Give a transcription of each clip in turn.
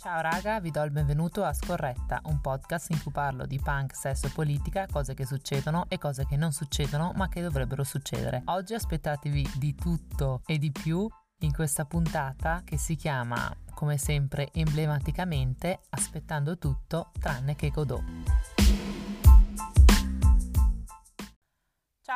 Ciao raga, vi do il benvenuto a Scorretta, un podcast in cui parlo di punk, sesso e politica, cose che succedono e cose che non succedono ma che dovrebbero succedere. Oggi aspettatevi di tutto e di più in questa puntata che si chiama, come sempre emblematicamente, Aspettando tutto tranne che Godot.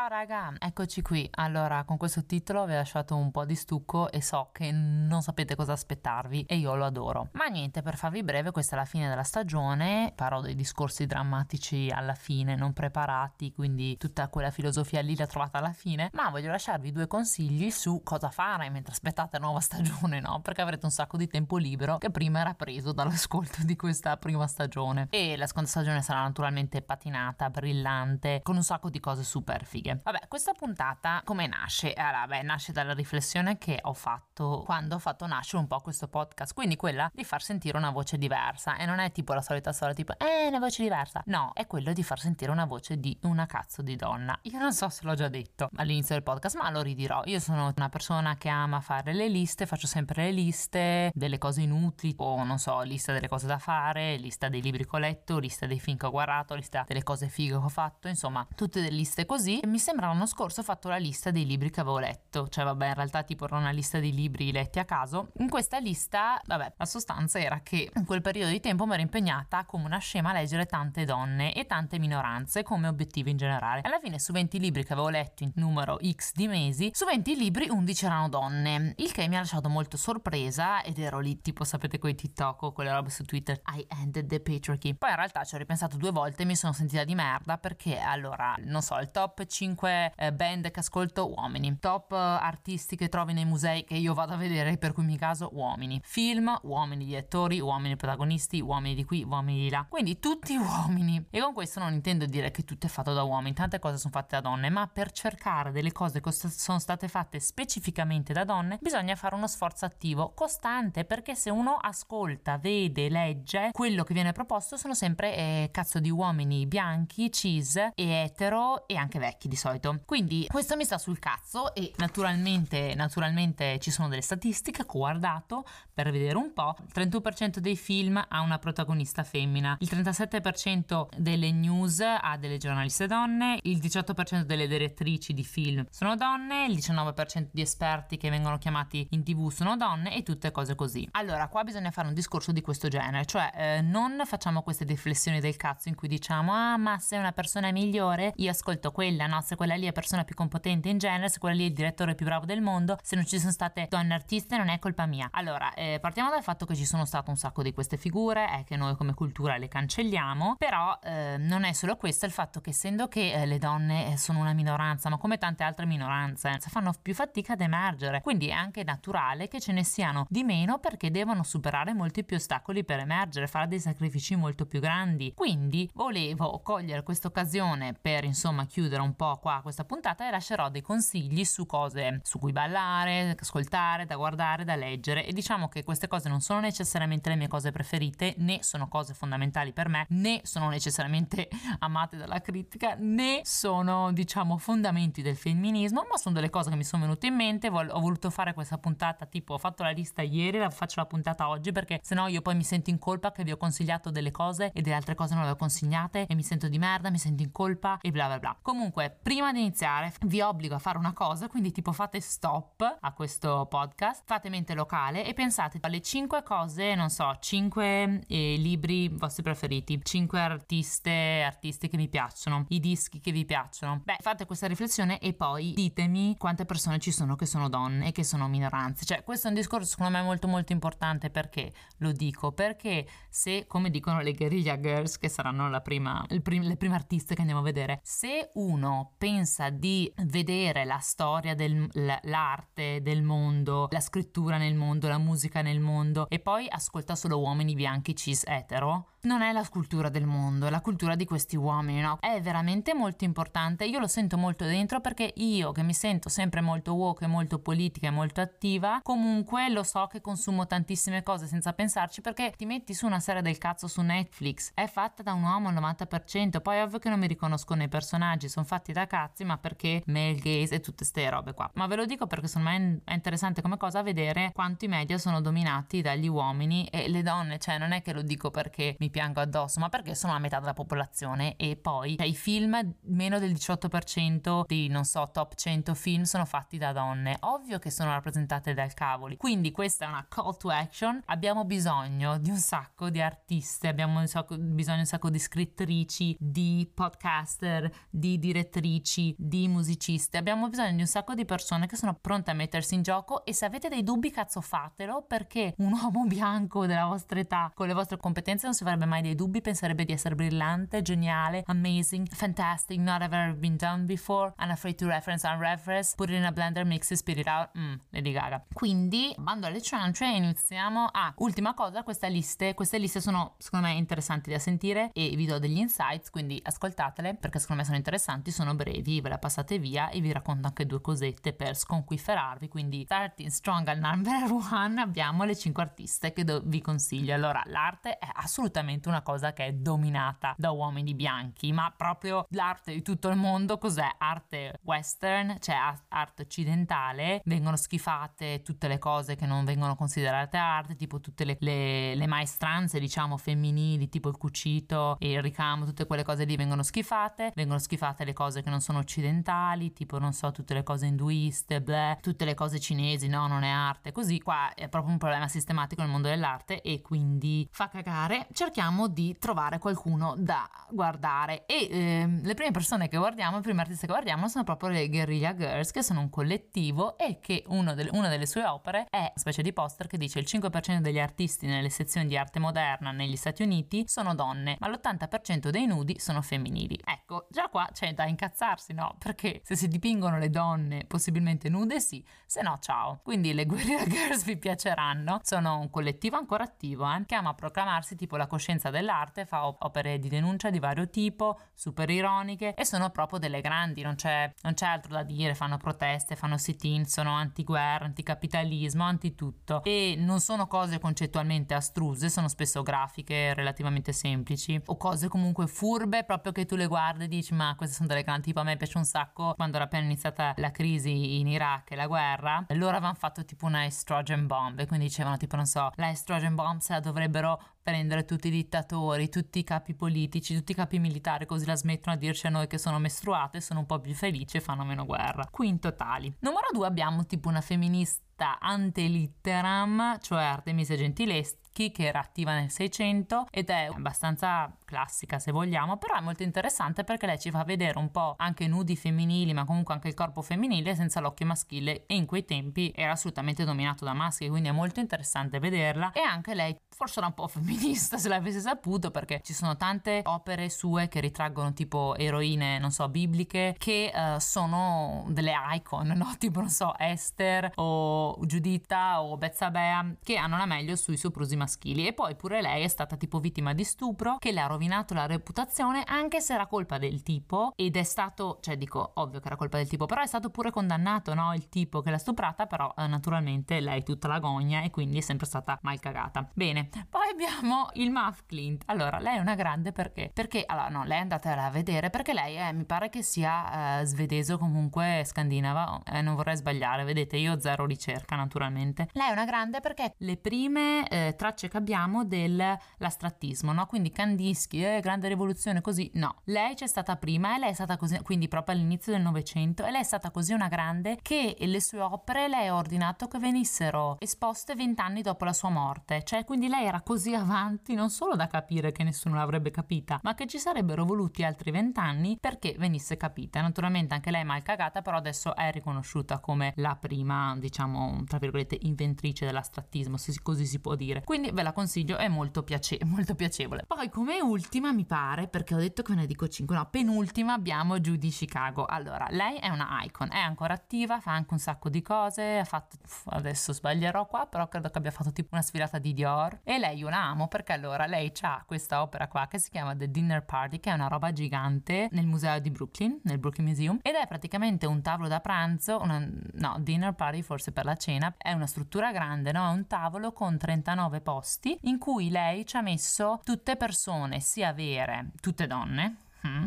Ciao raga, eccoci qui. Allora, con questo titolo vi ho lasciato un po' di stucco e so che non sapete cosa aspettarvi e io lo adoro. Ma niente, per farvi breve, questa è la fine della stagione. Farò dei discorsi drammatici alla fine, non preparati, quindi tutta quella filosofia lì l'ho trovata alla fine. Ma voglio lasciarvi due consigli su cosa fare mentre aspettate la nuova stagione, no? Perché avrete un sacco di tempo libero che prima era preso dall'ascolto di questa prima stagione. E la seconda stagione sarà naturalmente patinata, brillante, con un sacco di cose super fighe fighe. Vabbè, questa puntata come nasce? Allora, beh, nasce dalla riflessione che ho fatto quando ho fatto nascere un po' questo podcast, quindi quella di far sentire una voce diversa e non è tipo la solita storia tipo eh, una voce diversa. No, è quello di far sentire una voce di una cazzo di donna. Io non so se l'ho già detto all'inizio del podcast, ma lo ridirò. Io sono una persona che ama fare le liste, faccio sempre le liste delle cose inutili o non so, lista delle cose da fare, lista dei libri che ho letto, lista dei film che ho guardato, lista delle cose fighe che ho fatto, insomma, tutte delle liste così. E mi sembra l'anno scorso ho fatto la lista dei libri che avevo letto, cioè vabbè in realtà tipo era una lista di libri letti a caso. In questa lista, vabbè, la sostanza era che in quel periodo di tempo mi ero impegnata come una scema a leggere tante donne e tante minoranze come obiettivo in generale. Alla fine su 20 libri che avevo letto in numero X di mesi, su 20 libri 11 erano donne, il che mi ha lasciato molto sorpresa ed ero lì tipo sapete quei TikTok o quelle robe su Twitter, I ended the patriarchy. Poi in realtà ci ho ripensato due volte e mi sono sentita di merda perché allora, non so, il top 5 eh, band che ascolto uomini, top eh, artisti che trovi nei musei che io vado a vedere per cui mi caso uomini, film uomini. Di attori, uomini protagonisti, uomini di qui, uomini di là, quindi tutti uomini. E con questo non intendo dire che tutto è fatto da uomini, tante cose sono fatte da donne, ma per cercare delle cose che sono state fatte specificamente da donne bisogna fare uno sforzo attivo, costante, perché se uno ascolta, vede, legge, quello che viene proposto sono sempre eh, cazzo di uomini bianchi, cis e etero e anche vecchi di solito. Quindi questo mi sta sul cazzo e naturalmente, naturalmente ci sono delle statistiche che ho guardato per vedere un po'. Il 31% dei film ha una protagonista femmina, il 37% delle news ha delle giornaliste donne, il 18% delle direttrici di film sono donne, il 19% di esperti che vengono chiamati in tv sono donne e tutte cose così. Allora, qua bisogna fare un discorso di questo genere, cioè eh, non facciamo queste deflessioni del cazzo in cui diciamo ah ma se una persona migliore io ascolto quella, no, se quella lì è persona più competente in genere, se quella lì è il direttore più bravo del mondo, se non ci sono state donne artiste non è colpa mia. Allora, eh, partiamo dal fatto che ci sono state un sacco di queste figure, è che noi come cultura le cancelliamo, però eh, non è solo questo, il fatto che essendo che eh, le donne eh, sono una minoranza, ma come tante altre minoranze, fanno più fatica ad emergere, quindi è anche naturale che ce ne siano di meno perché devono superare molti più ostacoli per emergere, fare dei sacrifici molto più grandi. Quindi volevo cogliere questa occasione per insomma chiudere un po' qua questa puntata e lascerò dei consigli su cose su cui ballare, ascoltare, da guardare, da leggere e diciamo che queste cose non sono necessariamente le mie cose preferite, né sono cose fondamentali per me, né sono necessariamente amate dalla critica, né sono diciamo fondamenti del femminismo, ma sono delle cose che mi sono venute in mente, vol- ho voluto fare questa puntata, tipo ho fatto la lista ieri, la faccio la puntata oggi perché sennò io poi mi sento in colpa che vi ho consigliato delle cose e delle altre cose non le ho consigliate e mi sento di merda, mi sento in colpa e bla bla bla. Comunque, prima di iniziare vi obbligo a fare una cosa, quindi tipo fate stop a questo podcast, fate mente locale e pensate alle 5 cose, non so, 5 eh, libri vostri preferiti, 5 artiste, artisti che vi piacciono, i dischi che vi piacciono. Beh, fate questa riflessione e poi ditemi quante persone ci sono che sono donne e che sono minoranze. Cioè, questo è un discorso secondo me molto molto importante perché lo dico? Perché se, come dicono le guerriglia girls, che saranno la prima, prim- le prime artiste che andiamo a vedere, se uno pensa di vedere la storia dell'arte del mondo, la scrittura nel mondo, la musica nel mondo e poi ascolta solo uomini bianchi cis etero, non è la cultura del mondo, è la cultura di questi uomini, no? È veramente molto importante. Io lo sento molto dentro perché io, che mi sento sempre molto woke, molto politica e molto attiva, comunque lo so che consumo tantissime cose senza pensarci perché ti metti su una serie del cazzo su Netflix, è fatta da un uomo al 90%, poi ovvio che non mi riconosco nei personaggi, sono fatti da cazzi, ma perché male gaze e tutte queste robe qua. Ma ve lo dico perché secondo me è interessante come cosa vedere quanto i media sono dominati dagli uomini e le donne, cioè non è che lo dico perché mi piango addosso, ma perché sono la metà della popolazione e poi cioè, i film meno del 18% di non so top 100 film sono fatti da donne. Ovvio che sono rappresentate dal cavoli. Quindi questa è una call to action. Abbiamo bisogno di un sacco di artiste, abbiamo bisogno di un sacco di scrittrici, di podcaster, di direttrici, di musicisti. Abbiamo bisogno di un sacco di persone che sono pronte a mettersi in gioco e se avete dei dubbi cazzo fatelo perché un uomo bianco della vostra età con le vostre competenze non si farebbe mai dei dubbi, penserebbe di essere brillante, geniale, amazing, fantastic, not ever been done before, unafraid to reference, unreference, put it in a blender, mix it, spit it out, mm, Lady Gaga. Quindi, bando alle ciance e iniziamo a... ultima cosa, queste liste, queste liste sono secondo me interessanti da sentire e vi do degli insights, quindi ascoltatele perché secondo me sono interessanti, sono brevi, ve la passate via e vi racconto anche due cosette per sconquiferarvi, quindi starting strong al number one abbiamo le 5 artiste che do- vi consiglio. Allora, l'arte è assolutamente una cosa che è dominata da uomini bianchi, ma proprio l'arte di tutto il mondo cos'è? Arte western, cioè arte occidentale, vengono schifate tutte le cose che non vengono considerate arte, tipo tutte le, le, le maestranze, diciamo, femminili, tipo il cucito e il ricamo, tutte quelle cose lì vengono schifate, vengono schifate le cose che non sono occidentali, tipo, non so, tutte le cose induiste, bleh, tutte le cose cinesi, no, non è arte, così qua è proprio un problema sistematico nel mondo dell'arte e quindi fa cagare. Cerchiamo di trovare qualcuno da guardare e ehm, le prime persone che guardiamo, le prime artiste che guardiamo sono proprio le Guerrilla Girls che sono un collettivo e che del, una delle sue opere è una specie di poster che dice il 5% degli artisti nelle sezioni di arte moderna negli Stati Uniti sono donne, ma l'80% dei nudi sono femminili. Ecco, già qua c'è da incazzarsi, no? Perché se si dipingono le donne possibilmente nude sì, se no ciao. Quindi le Guerrilla Girls vi piaceranno, sono un collettivo ancora attivo eh, che ama proclamarsi tipo la coscienza dell'arte, fa opere di denuncia di vario tipo, super ironiche e sono proprio delle grandi, non c'è, non c'è altro da dire, fanno proteste, fanno sit-in, sono antiguerra, anticapitalismo, antitutto e non sono cose concettualmente astruse, sono spesso grafiche relativamente semplici o cose comunque furbe proprio che tu le guardi e dici ma queste sono delle grandi, tipo a me piace un sacco quando era appena iniziata la crisi in Iraq e la guerra, loro avevano fatto tipo una estrogen bomb e quindi dicevano tipo non so, la estrogen bomb se la dovrebbero prendere tutti i dittatori, tutti i capi politici, tutti i capi militari, così la smettono a dirci a noi che sono mestruate, sono un po' più felici e fanno meno guerra. Quinto tali. Numero due abbiamo tipo una femminista antelitteram, cioè Artemisia Gentileschi, che era attiva nel 600 ed è abbastanza classica se vogliamo, però è molto interessante perché lei ci fa vedere un po' anche nudi femminili, ma comunque anche il corpo femminile senza l'occhio maschile e in quei tempi era assolutamente dominato da maschi, quindi è molto interessante vederla e anche lei forse era un po' femminista se l'avesse saputo perché ci sono tante opere sue che ritraggono tipo eroine, non so, bibliche che uh, sono delle icon, no? Tipo, non so, Esther o Giuditta o Bezzabea che hanno la meglio sui soprusi maschili e poi pure lei è stata tipo vittima di stupro che le ha rovinato la reputazione anche se era colpa del tipo ed è stato, cioè dico ovvio che era colpa del tipo, però è stato pure condannato, no? Il tipo che l'ha stuprata, però eh, naturalmente lei tutta la gogna e quindi è sempre stata mal cagata. Bene, poi abbiamo il Muff Clint. Allora, lei è una grande perché? Perché, allora no, lei è andata a vedere perché lei è, mi pare che sia eh, svedese o comunque scandinava, eh, non vorrei sbagliare, vedete, io zero ricerca naturalmente. Lei è una grande perché le prime eh, tracce che abbiamo dell'astrattismo, no? Quindi Kandinsky eh, grande rivoluzione, così. No, lei c'è stata prima e lei è stata così, quindi proprio all'inizio del Novecento, e lei è stata così una grande che le sue opere lei ha ordinato che venissero esposte vent'anni dopo la sua morte. Cioè, quindi lei era così avanti non solo da capire che nessuno l'avrebbe capita, ma che ci sarebbero voluti altri vent'anni perché venisse capita. Naturalmente anche lei è mal cagata, però adesso è riconosciuta come la prima, diciamo, tra virgolette, inventrice dell'astrattismo, se così si può dire. Quindi ve la consiglio, è molto, piace- molto piacevole. Poi come ultima mi pare, perché ho detto che ne dico 5, no, penultima abbiamo Judy Chicago. Allora, lei è una icon, è ancora attiva, fa anche un sacco di cose, ha fatto, adesso sbaglierò qua, però credo che abbia fatto tipo una sfilata di Dior. E lei io la amo perché allora lei ha questa opera qua che si chiama The Dinner Party, che è una roba gigante nel museo di Brooklyn, nel Brooklyn Museum, ed è praticamente un tavolo da pranzo, una, no, dinner party forse per la cena, è una struttura grande, no? È un tavolo con 39 posti in cui lei ci ha messo tutte persone sia vere, tutte donne, mm,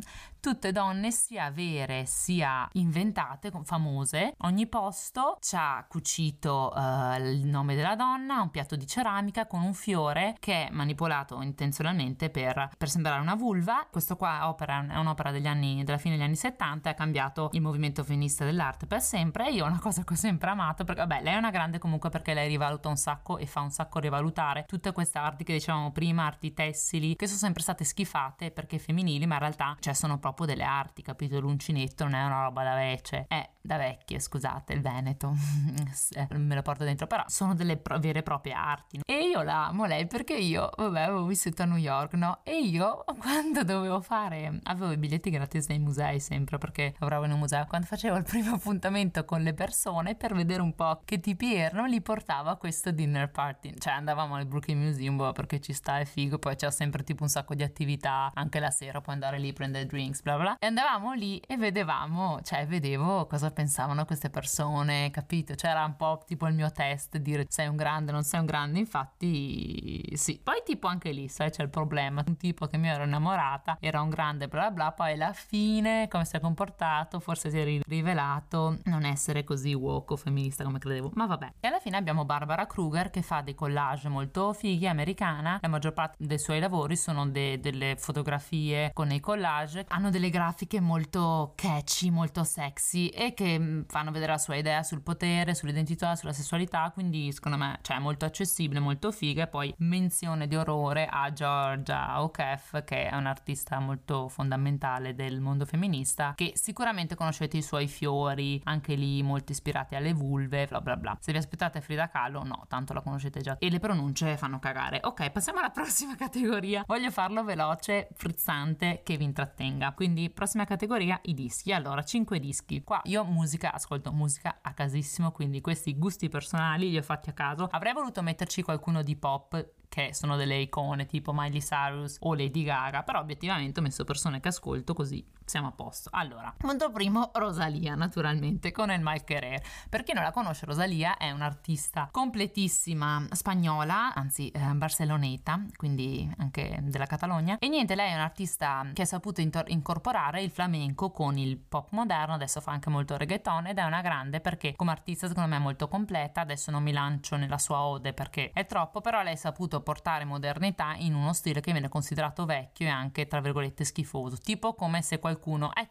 tutte donne sia vere sia inventate, famose. Ogni posto ci ha cucito uh, il nome della donna, un piatto di ceramica con un fiore che è manipolato intenzionalmente per, per sembrare una vulva. Questo qua opera, è un'opera anni, della fine degli anni 70 e ha cambiato il movimento femminista dell'arte per sempre. Io è una cosa che ho sempre amato perché, vabbè, lei è una grande comunque perché lei rivaluta un sacco e fa un sacco rivalutare tutte queste arti che dicevamo prima, arti tessili, che sono sempre state schifate perché femminili, ma in realtà cioè, sono proprio delle arti, capito? L'uncinetto non è una roba da vece, è da vecchie, scusate, il Veneto, me lo porto dentro, però sono delle pro- vere e proprie arti. E io la amo lei perché io, vabbè, avevo vissuto a New York, no? E io, quando dovevo fare, avevo i biglietti gratis nei musei sempre perché lavoravo in un museo, quando facevo il primo appuntamento con le persone per vedere un po' che tipi erano, li portavo a questo dinner party, cioè andavamo al Brooklyn Museum boh, perché ci sta, è figo, poi c'è sempre tipo un sacco di attività, anche la sera puoi andare lì, prendere drinks, bla bla, e andavamo lì e vedevamo, cioè vedevo cosa pensavano queste persone, capito? C'era un po' tipo il mio test, dire sei un grande, non sei un grande, infatti sì. Poi tipo anche lì, sai, c'è il problema, un tipo che mi ero innamorata, era un grande bla bla, poi alla fine come si è comportato, forse si è rivelato non essere così woke o femminista come credevo, ma vabbè. E alla fine abbiamo Barbara Kruger che fa dei collage molto fighi, americana, la maggior parte dei suoi lavori sono de- delle fotografie con i collage, hanno delle grafiche molto catchy, molto sexy e che che mm, fanno vedere la sua idea sul potere, sull'identità, sulla sessualità, quindi secondo me cioè, è molto accessibile, molto figa e poi menzione di orrore a Georgia O'Keeffe che è un'artista molto fondamentale del mondo femminista che sicuramente conoscete i suoi fiori, anche lì molto ispirati alle vulve, bla bla bla. Se vi aspettate Frida Kahlo, no, tanto la conoscete già. E le pronunce fanno cagare. Ok, passiamo alla prossima categoria. Voglio farlo veloce, frizzante, che vi intrattenga. Quindi prossima categoria, i dischi. Allora, 5 dischi. Qua io musica, ascolto musica a casissimo, quindi questi gusti personali li ho fatti a caso. Avrei voluto metterci qualcuno di pop che sono delle icone tipo Miley Cyrus o Lady Gaga, però obiettivamente ho messo persone che ascolto così siamo a posto. Allora, punto primo, Rosalia, naturalmente, con El Mal Querer. Per chi non la conosce, Rosalia è un'artista completissima spagnola, anzi eh, barceloneta, quindi anche della Catalogna. E niente, lei è un'artista che ha saputo intor- incorporare il flamenco con il pop moderno, adesso fa anche molto reggaeton ed è una grande perché come artista secondo me è molto completa, adesso non mi lancio nella sua ode perché è troppo, però lei ha saputo portare modernità in uno stile che viene considerato vecchio e anche tra virgolette schifoso, tipo come se qualcuno qualcuno, eh,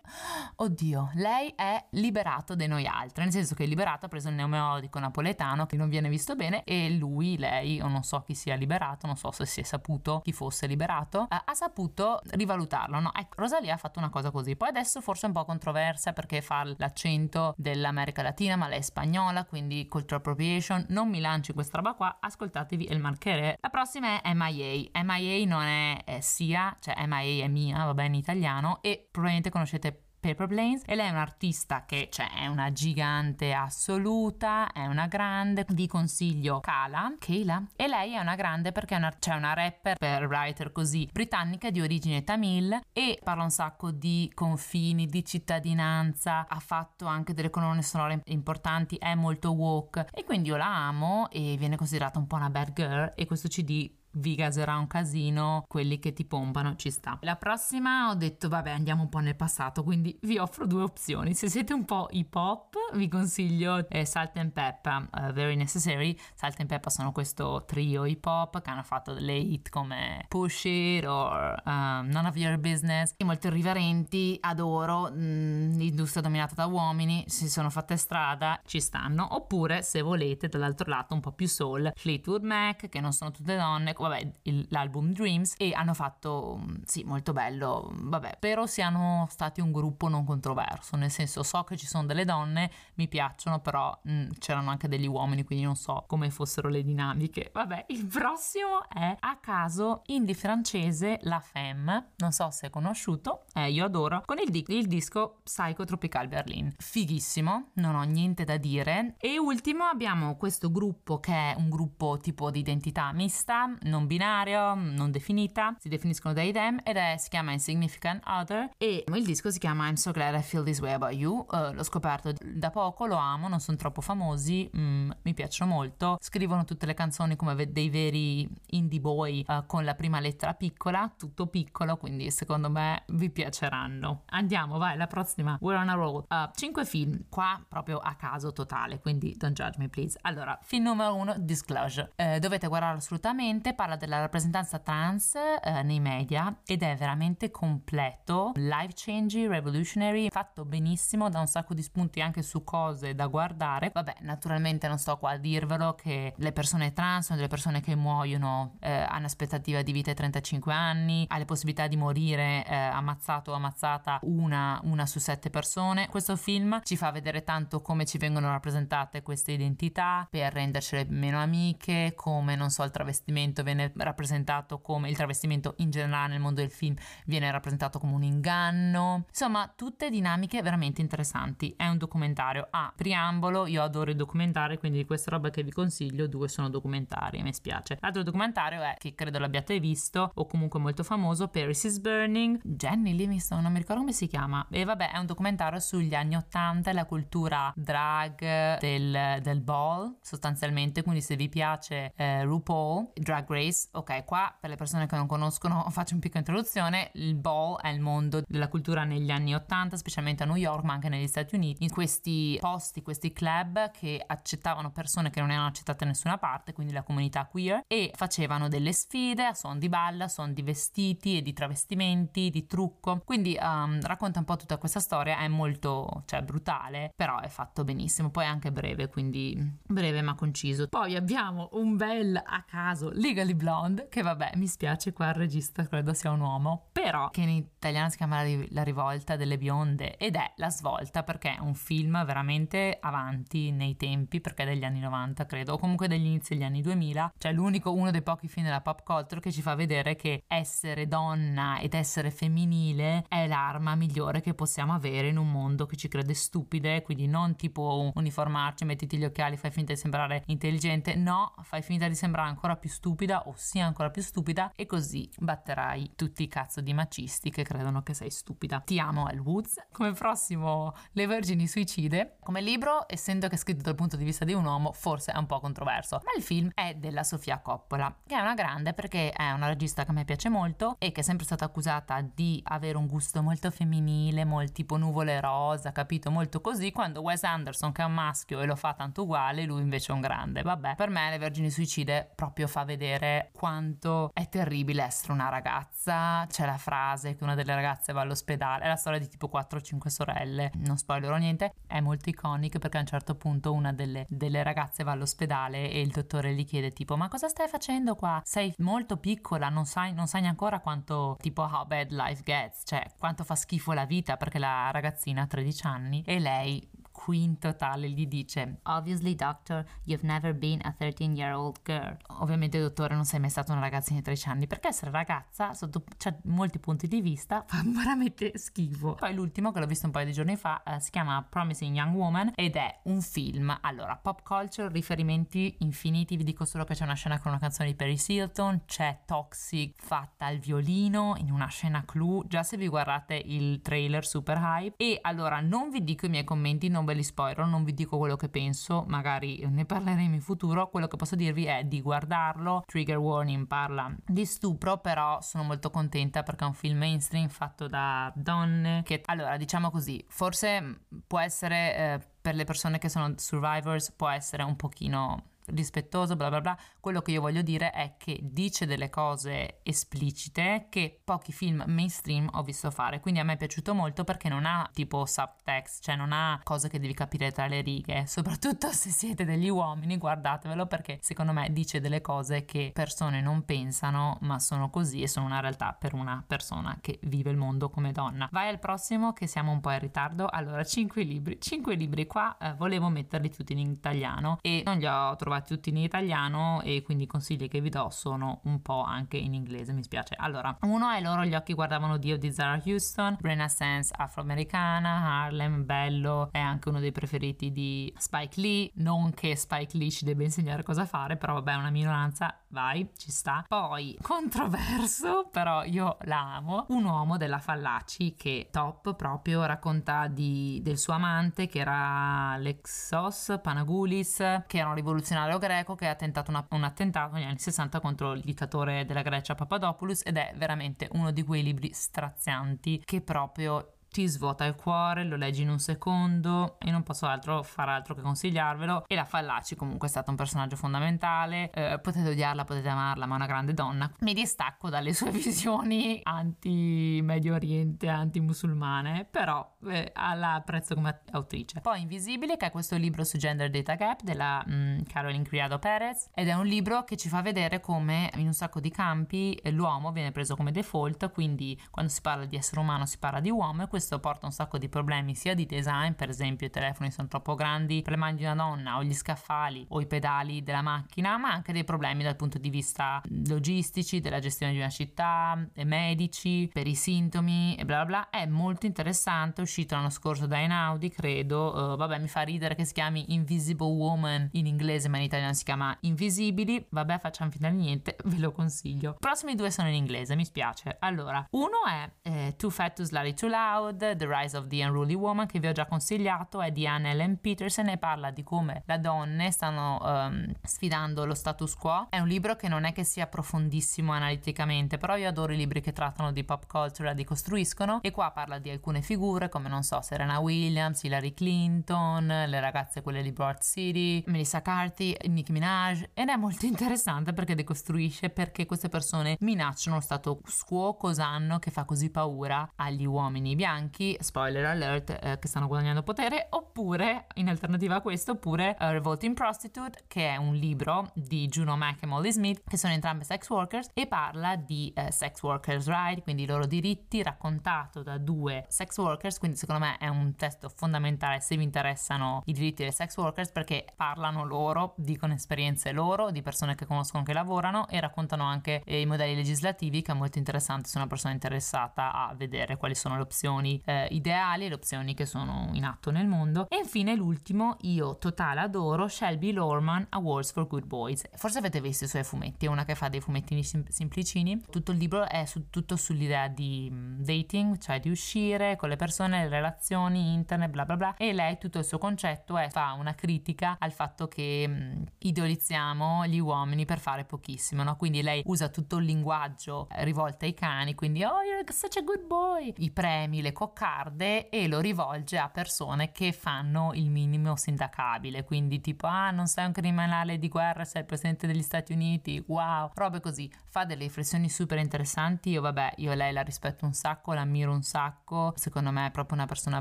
oddio, lei è liberato da noi altri, nel senso che è liberato, ha preso il neomelodico napoletano che non viene visto bene e lui, lei, o non so chi sia liberato, non so se si è saputo chi fosse liberato, eh, ha saputo rivalutarlo, no? Ecco, Rosalia ha fatto una cosa così, poi adesso forse è un po' controversa perché fa l'accento dell'America Latina, ma lei è spagnola, quindi cultural appropriation, non mi lanci questa roba qua, ascoltatevi il marchere. La prossima è MIA, MIA non è, è sia, cioè MIA è mia, va bene in italiano, e probabilmente probabilmente conoscete Paper Planes e lei è un'artista che cioè, è una gigante assoluta, è una grande, vi consiglio Kala, Kayla? E lei è una grande perché è una, cioè una rapper, per writer così, britannica di origine tamil e parla un sacco di confini, di cittadinanza, ha fatto anche delle colonne sonore importanti, è molto woke e quindi io la amo e viene considerata un po' una bad girl e questo CD vi gaserà un casino, quelli che ti pompano ci sta. La prossima ho detto vabbè andiamo un po' nel passato, quindi vi offro due opzioni. Se siete un po' hip hop vi consiglio eh, Salt and Peppa, uh, Very Necessary. Salt and Peppa sono questo trio hip hop che hanno fatto delle hit come Push It o um, None of Your Business, e molto irriverenti, adoro, mm, l'industria dominata da uomini, si sono fatte strada, ci stanno. Oppure se volete dall'altro lato un po' più soul, Fleetwood Mac, che non sono tutte donne, vabbè, il, l'album Dreams e hanno fatto, mm, sì, molto bello, vabbè, spero siano stati un gruppo non controverso, nel senso so che ci sono delle donne, mi piacciono, però mh, mm, c'erano anche degli uomini, quindi non so come fossero le dinamiche. Vabbè, il prossimo è a caso indie francese La Femme, non so se è conosciuto, eh, io adoro, con il, di- il disco Psycho Tropical Berlin. Fighissimo, non ho niente da dire. E ultimo abbiamo questo gruppo che è un gruppo tipo di identità mista, non non binario, non definita, si definiscono dai them ed è, si chiama Insignificant Other e il disco si chiama I'm So Glad I Feel This Way About You, uh, l'ho scoperto da poco, lo amo, non sono troppo famosi, mm, mi piacciono molto, scrivono tutte le canzoni come dei veri indie boy uh, con la prima lettera piccola, tutto piccolo, quindi secondo me vi piaceranno. Andiamo, vai, la prossima, We're on a Roll. Uh, 5 film, qua proprio a caso totale, quindi don't judge me please. Allora, film numero 1, Disclosure. Eh, dovete guardarlo assolutamente, parla della rappresentanza trans eh, nei media ed è veramente completo, life changing, revolutionary, fatto benissimo, da un sacco di spunti anche su cose da guardare. Vabbè, naturalmente non sto qua a dirvelo che le persone trans sono delle persone che muoiono, eh, hanno aspettativa di vita di 35 anni, ha le possibilità di morire eh, ammazzato o ammazzata una, una su sette persone. Questo film ci fa vedere tanto come ci vengono rappresentate queste identità per rendercele meno amiche, come non so il travestimento viene rappresentato come il travestimento in generale nel mondo del film viene rappresentato come un inganno. Insomma, tutte dinamiche veramente interessanti. È un documentario. Ah, preambolo, io adoro i documentari, quindi di queste robe che vi consiglio, due sono documentari, mi spiace. L'altro documentario è che credo l'abbiate visto o comunque molto famoso, Paris is Burning. Jenny Livingston, non mi ricordo come si chiama. E vabbè, è un documentario sugli anni 80 e la cultura drag del, del ball, sostanzialmente, quindi se vi piace eh, RuPaul, Drag Race, ok, qua per le persone che non conoscono faccio un picco introduzione, il ball è il mondo della cultura negli anni 80, specialmente a New York, ma anche negli Stati Uniti, in questi posti, questi club che accettavano persone che non erano accettate da nessuna parte, quindi la comunità queer, e facevano delle sfide a suon di balla, a suon di vestiti e di travestimenti, di trucco, quindi um, racconta un po' tutta questa storia, è molto, cioè, brutale, però è fatto benissimo, poi è anche breve, quindi breve ma conciso. Poi abbiamo un bel a caso Legally Blonde, che vabbè, mi spiace qua il regista credo sia un uomo, però che in italiano si chiama La rivolta delle bionde ed è la svolta perché è un film veramente avanti nei tempi, perché è degli anni 90 credo, o comunque degli inizi degli anni 2000, cioè l'unico, uno dei pochi film della pop culture che ci fa vedere che essere donna ed essere femminile è l'arma migliore che possiamo avere in un mondo che ci crede stupide, quindi non tipo uniformarci, mettiti gli occhiali, fai finta di sembrare intelligente, no, fai finta di sembrare ancora più stupida o sia ancora più stupida e così batterai tutti i cazzo di macisti che credono che sei stupida. Ti amo El Woods. Come prossimo Le Vergini Suicide. Come libro, essendo che è scritto dal punto di vista di un uomo, forse è un po' controverso, ma il film è della Sofia Coppola, che è una grande perché è una regista che a me piace molto e che è sempre stata accusata di avere un gusto molto femminile, molto tipo nuvole rosa, capito? Molto così, quando Wes Anderson che è un maschio e lo fa tanto uguale, lui invece è un grande. Vabbè, per me Le Vergini Suicide proprio fa vedere quanto è terribile essere una ragazza. C'è la frase che una delle ragazze va all'ospedale, è la storia di tipo 4 o 5 sorelle, non spoilerò niente, è molto iconica perché a un certo punto una delle, delle ragazze va all'ospedale e il dottore gli chiede tipo ma cosa stai facendo qua? Sei molto piccola, non sai, non sai ancora quanto tipo how bad life gets, cioè quanto fa schifo la vita perché la ragazzina ha 13 anni e lei Queen totale gli dice Obviously doctor, you've never been a 13 year old girl. Ovviamente dottore non sei mai stata una ragazzina di 13 anni perché essere ragazza sotto cioè, molti punti di vista fa veramente schifo. Poi l'ultimo che l'ho visto un paio di giorni fa eh, si chiama Promising Young Woman ed è un film. Allora, pop culture, riferimenti infiniti, vi dico solo che c'è una scena con una canzone di Paris Hilton, c'è Toxic fatta al violino in una scena clou, già se vi guardate il trailer super hype e allora non vi dico i miei commenti, non ve li spoilerò, non vi dico quello che penso, magari ne parleremo in futuro. Quello che posso dirvi è di guardarlo. Trigger warning parla di stupro, però sono molto contenta perché è un film mainstream fatto da donne che allora, diciamo così, forse può essere eh, per le persone che sono survivors può essere un pochino rispettoso, bla bla bla. Quello che io voglio dire è che dice delle cose esplicite che pochi film mainstream ho visto fare. Quindi a me è piaciuto molto perché non ha tipo subtext, cioè non ha cose che devi capire tra le righe. Soprattutto se siete degli uomini, guardatevelo perché secondo me dice delle cose che persone non pensano, ma sono così e sono una realtà per una persona che vive il mondo come donna. Vai al prossimo che siamo un po' in ritardo. Allora, 5 libri. 5 libri qua eh, volevo metterli tutti in italiano e non li ho trovati trovati tutti in italiano e quindi i consigli che vi do sono un po' anche in inglese, mi spiace. Allora, uno è Loro gli occhi guardavano Dio di Zara Houston, Renaissance afroamericana, Harlem, bello, è anche uno dei preferiti di Spike Lee, non che Spike Lee ci debba insegnare cosa fare, però vabbè, è una minoranza, vai, ci sta. Poi, controverso, però io la amo, un uomo della Fallaci che top proprio racconta di, del suo amante che era Lexos Panagoulis, che era un rivoluzionario greco che ha tentato una, un attentato negli anni 60 contro il dittatore della Grecia Papadopoulos ed è veramente uno di quei libri strazianti che proprio ti svuota il cuore, lo leggi in un secondo e non posso altro fare altro che consigliarvelo. E la Fallaci comunque è stata un personaggio fondamentale, eh, potete odiarla, potete amarla, ma è una grande donna. Mi distacco dalle sue visioni anti-Medio Oriente, anti-musulmane, però eh, la apprezzo come autrice. Poi Invisibile, che è questo libro su gender data gap della mm, Caroline Criado Perez, ed è un libro che ci fa vedere come in un sacco di campi eh, l'uomo viene preso come default, quindi quando si parla di essere umano si parla di uomo e questo porta un sacco di problemi sia di design, per esempio i telefoni sono troppo grandi per le mani di una donna o gli scaffali o i pedali della macchina, ma anche dei problemi dal punto di vista logistici, della gestione di una città, medici, per i sintomi e bla bla bla. È molto interessante, è uscito l'anno scorso da Einaudi, credo. Uh, vabbè, mi fa ridere che si chiami Invisible Woman in inglese, ma in italiano si chiama Invisibili. Vabbè, facciamo finta di niente, ve lo consiglio. I prossimi due sono in inglese, mi spiace. Allora, uno è eh, Too Fat to Slide Too Loud Episode, The Rise of the Unruly Woman, che vi ho già consigliato, è di Anne Ellen Peterson e parla di come le donne stanno um, sfidando lo status quo. È un libro che non è che sia profondissimo analiticamente, però io adoro i libri che trattano di pop culture, la decostruiscono e qua parla di alcune figure come non so, Serena Williams, Hillary Clinton, le ragazze quelle di Broad City, Melissa Carthy, Nicki Minaj. Ed è molto interessante perché decostruisce perché queste persone minacciano lo status quo, cosa hanno che fa così paura agli uomini bianchi bianchi, spoiler alert, eh, che stanno guadagnando potere, oppure, in alternativa a questo, oppure uh, Revolting Prostitute, che è un libro di Juno Mack e Molly Smith, che sono entrambe sex workers, e parla di uh, sex workers' right, quindi i loro diritti, raccontato da due sex workers, quindi secondo me è un testo fondamentale se vi interessano i diritti dei sex workers, perché parlano loro, dicono esperienze loro, di persone che conoscono che lavorano e raccontano anche eh, i modelli legislativi, che è molto interessante se una persona è interessata a vedere quali sono le opzioni eh, ideali, le opzioni che sono in atto nel mondo. E infine l'ultimo, io totale adoro Shelby Lorman Awards for Good Boys. Forse avete visto i suoi fumetti, è una che fa dei fumettini sim- semplicini. Tutto il libro è su, tutto sull'idea di mm, dating, cioè di uscire con le persone, le relazioni, internet, bla bla bla. E lei tutto il suo concetto è fa una critica al fatto che mh, mm, idealizziamo gli uomini per fare pochissimo, no? Quindi lei usa tutto il linguaggio eh, rivolto ai cani, quindi oh you're such a good boy, i premi, le coccarde e lo rivolge a persone che fanno il minimo sindacabile, quindi tipo ah non sei un criminale di guerra, sei il presidente degli Stati Uniti, wow, robe così, fa delle riflessioni super interessanti, io vabbè, io lei la rispetto un sacco, la ammiro un sacco, secondo me è proprio una persona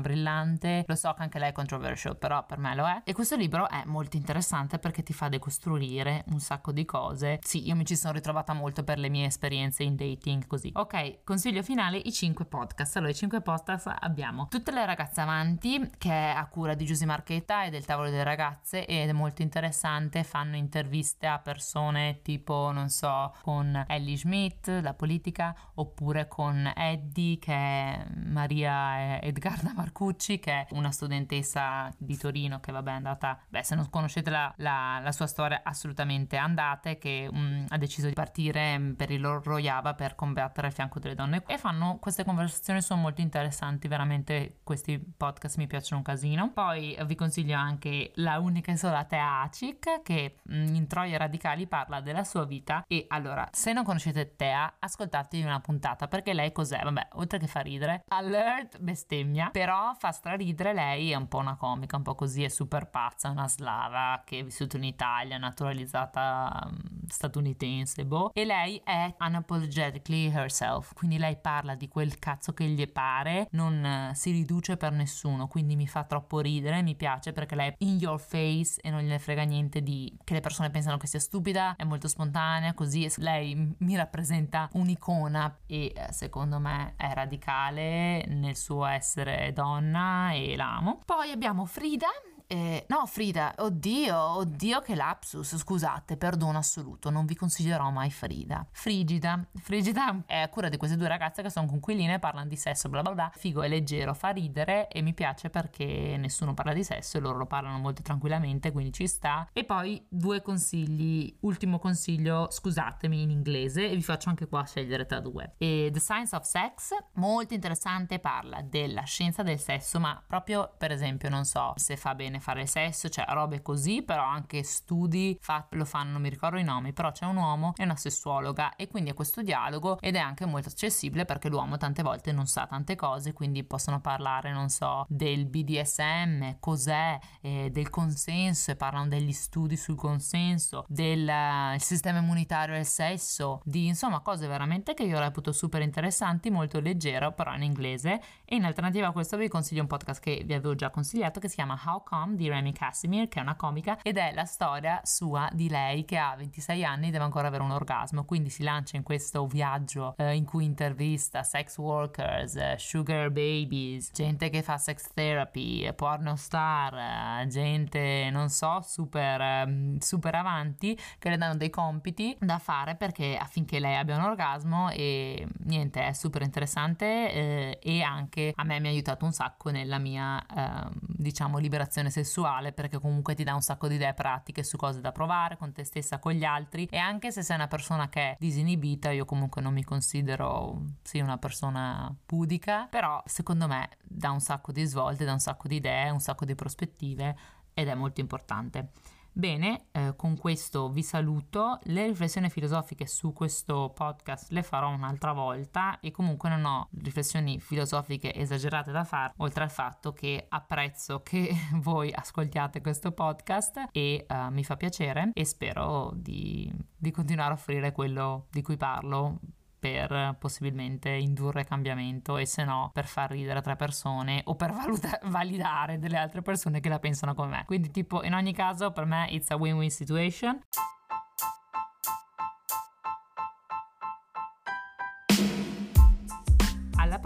brillante, lo so che anche lei è controversial, però per me lo è, e questo libro è molto interessante perché ti fa decostruire un sacco di cose, sì, io mi ci sono ritrovata molto per le mie esperienze in dating così. Ok, consiglio finale, i 5 podcast, allora i 5 podcast podcast abbiamo Tutte le ragazze avanti, che è a cura di Giusy Marchetta e del tavolo delle ragazze ed è molto interessante, fanno interviste a persone tipo, non so, con Ellie Schmidt, la politica, oppure con Eddie, che è Maria Edgarda Marcucci, che è una studentessa di Torino che vabbè è andata, beh se non conoscete la, la, la sua storia assolutamente andate, che um, ha deciso di partire per il loro Royava per combattere al fianco delle donne. E fanno queste conversazioni sono molto interessanti interessanti, veramente questi podcast mi piacciono un casino. Poi vi consiglio anche La unica sola Tea Acic che mm, in Troie Radicali parla della sua vita e allora se non conoscete Tea ascoltatevi una puntata perché lei cos'è? Vabbè, oltre che fa ridere, alert bestemmia, però fa straridere lei è un po' una comica, un po' così, è super pazza, una slava che è vissuta in Italia, naturalizzata um, statunitense, boh, e lei è unapologetically herself, quindi lei parla di quel cazzo che gli pare, non eh, si riduce per nessuno, quindi mi fa troppo ridere, mi piace perché lei è in your face e non gliene frega niente di che le persone pensano che sia stupida, è molto spontanea, così lei mi rappresenta un'icona e eh, secondo me è radicale nel suo essere donna e l'amo. Poi abbiamo Frida Eh, no, Frida, oddio, oddio che lapsus, scusate, perdono assoluto, non vi consiglierò mai Frida. Frigida, Frigida è a cura di queste due ragazze che sono conquiline, parlano di sesso, bla bla bla, figo è leggero, fa ridere e mi piace perché nessuno parla di sesso e loro lo parlano molto tranquillamente, quindi ci sta. E poi due consigli, ultimo consiglio, scusatemi in inglese e vi faccio anche qua scegliere tra due. E The Science of Sex, molto interessante, parla della scienza del sesso, ma proprio per esempio, non so se fa bene fare il sesso, cioè robe così, però anche studi fa, lo fanno, non mi ricordo i nomi, però c'è un uomo e una sessuologa e quindi è questo dialogo ed è anche molto accessibile perché l'uomo tante volte non sa tante cose, quindi possono parlare, non so, del BDSM, cos'è, eh, del consenso e parlano degli studi sul consenso, del uh, sistema immunitario e il sesso, di insomma cose veramente che io reputo super interessanti, molto leggero, però in inglese. E in alternativa a questo vi consiglio un podcast che vi avevo già consigliato che si chiama How Come di Remy Casimir, che è una comica ed è la storia sua di lei che ha 26 anni e deve ancora avere un orgasmo, quindi si lancia in questo viaggio eh, in cui intervista sex workers, eh, sugar babies, gente che fa sex therapy, porno star, eh, gente non so super, ehm, super avanti che le danno dei compiti da fare perché affinché lei abbia un orgasmo e niente è super interessante eh, e anche a me mi ha aiutato un sacco nella mia eh, diciamo liberazione sessuale perché comunque ti dà un sacco di idee pratiche su cose da provare con te stessa, con gli altri e anche se sei una persona che è disinibita, io comunque non mi considero sì una persona pudica, però secondo me dà un sacco di svolte, dà un sacco di idee, un sacco di prospettive ed è molto importante. Bene, eh, con questo vi saluto. Le riflessioni filosofiche su questo podcast le farò un'altra volta e comunque non ho riflessioni filosofiche esagerate da fare, oltre al fatto che apprezzo che voi ascoltiate questo podcast e uh, mi fa piacere e spero di, di continuare a offrire quello di cui parlo per possibilmente indurre cambiamento e se no per far ridere tre persone o per valuta- validare delle altre persone che la pensano come me. Quindi tipo in ogni caso per me it's a win-win situation.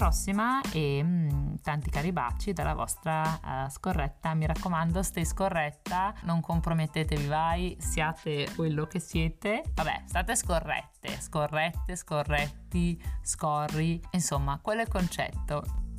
Prossima e mm, tanti cari baci dalla vostra uh, scorretta. Mi raccomando, stay scorretta, non compromettetevi mai, siate quello che siete. Vabbè, state scorrette, scorrette, scorretti, scorri, insomma, quello è il concetto.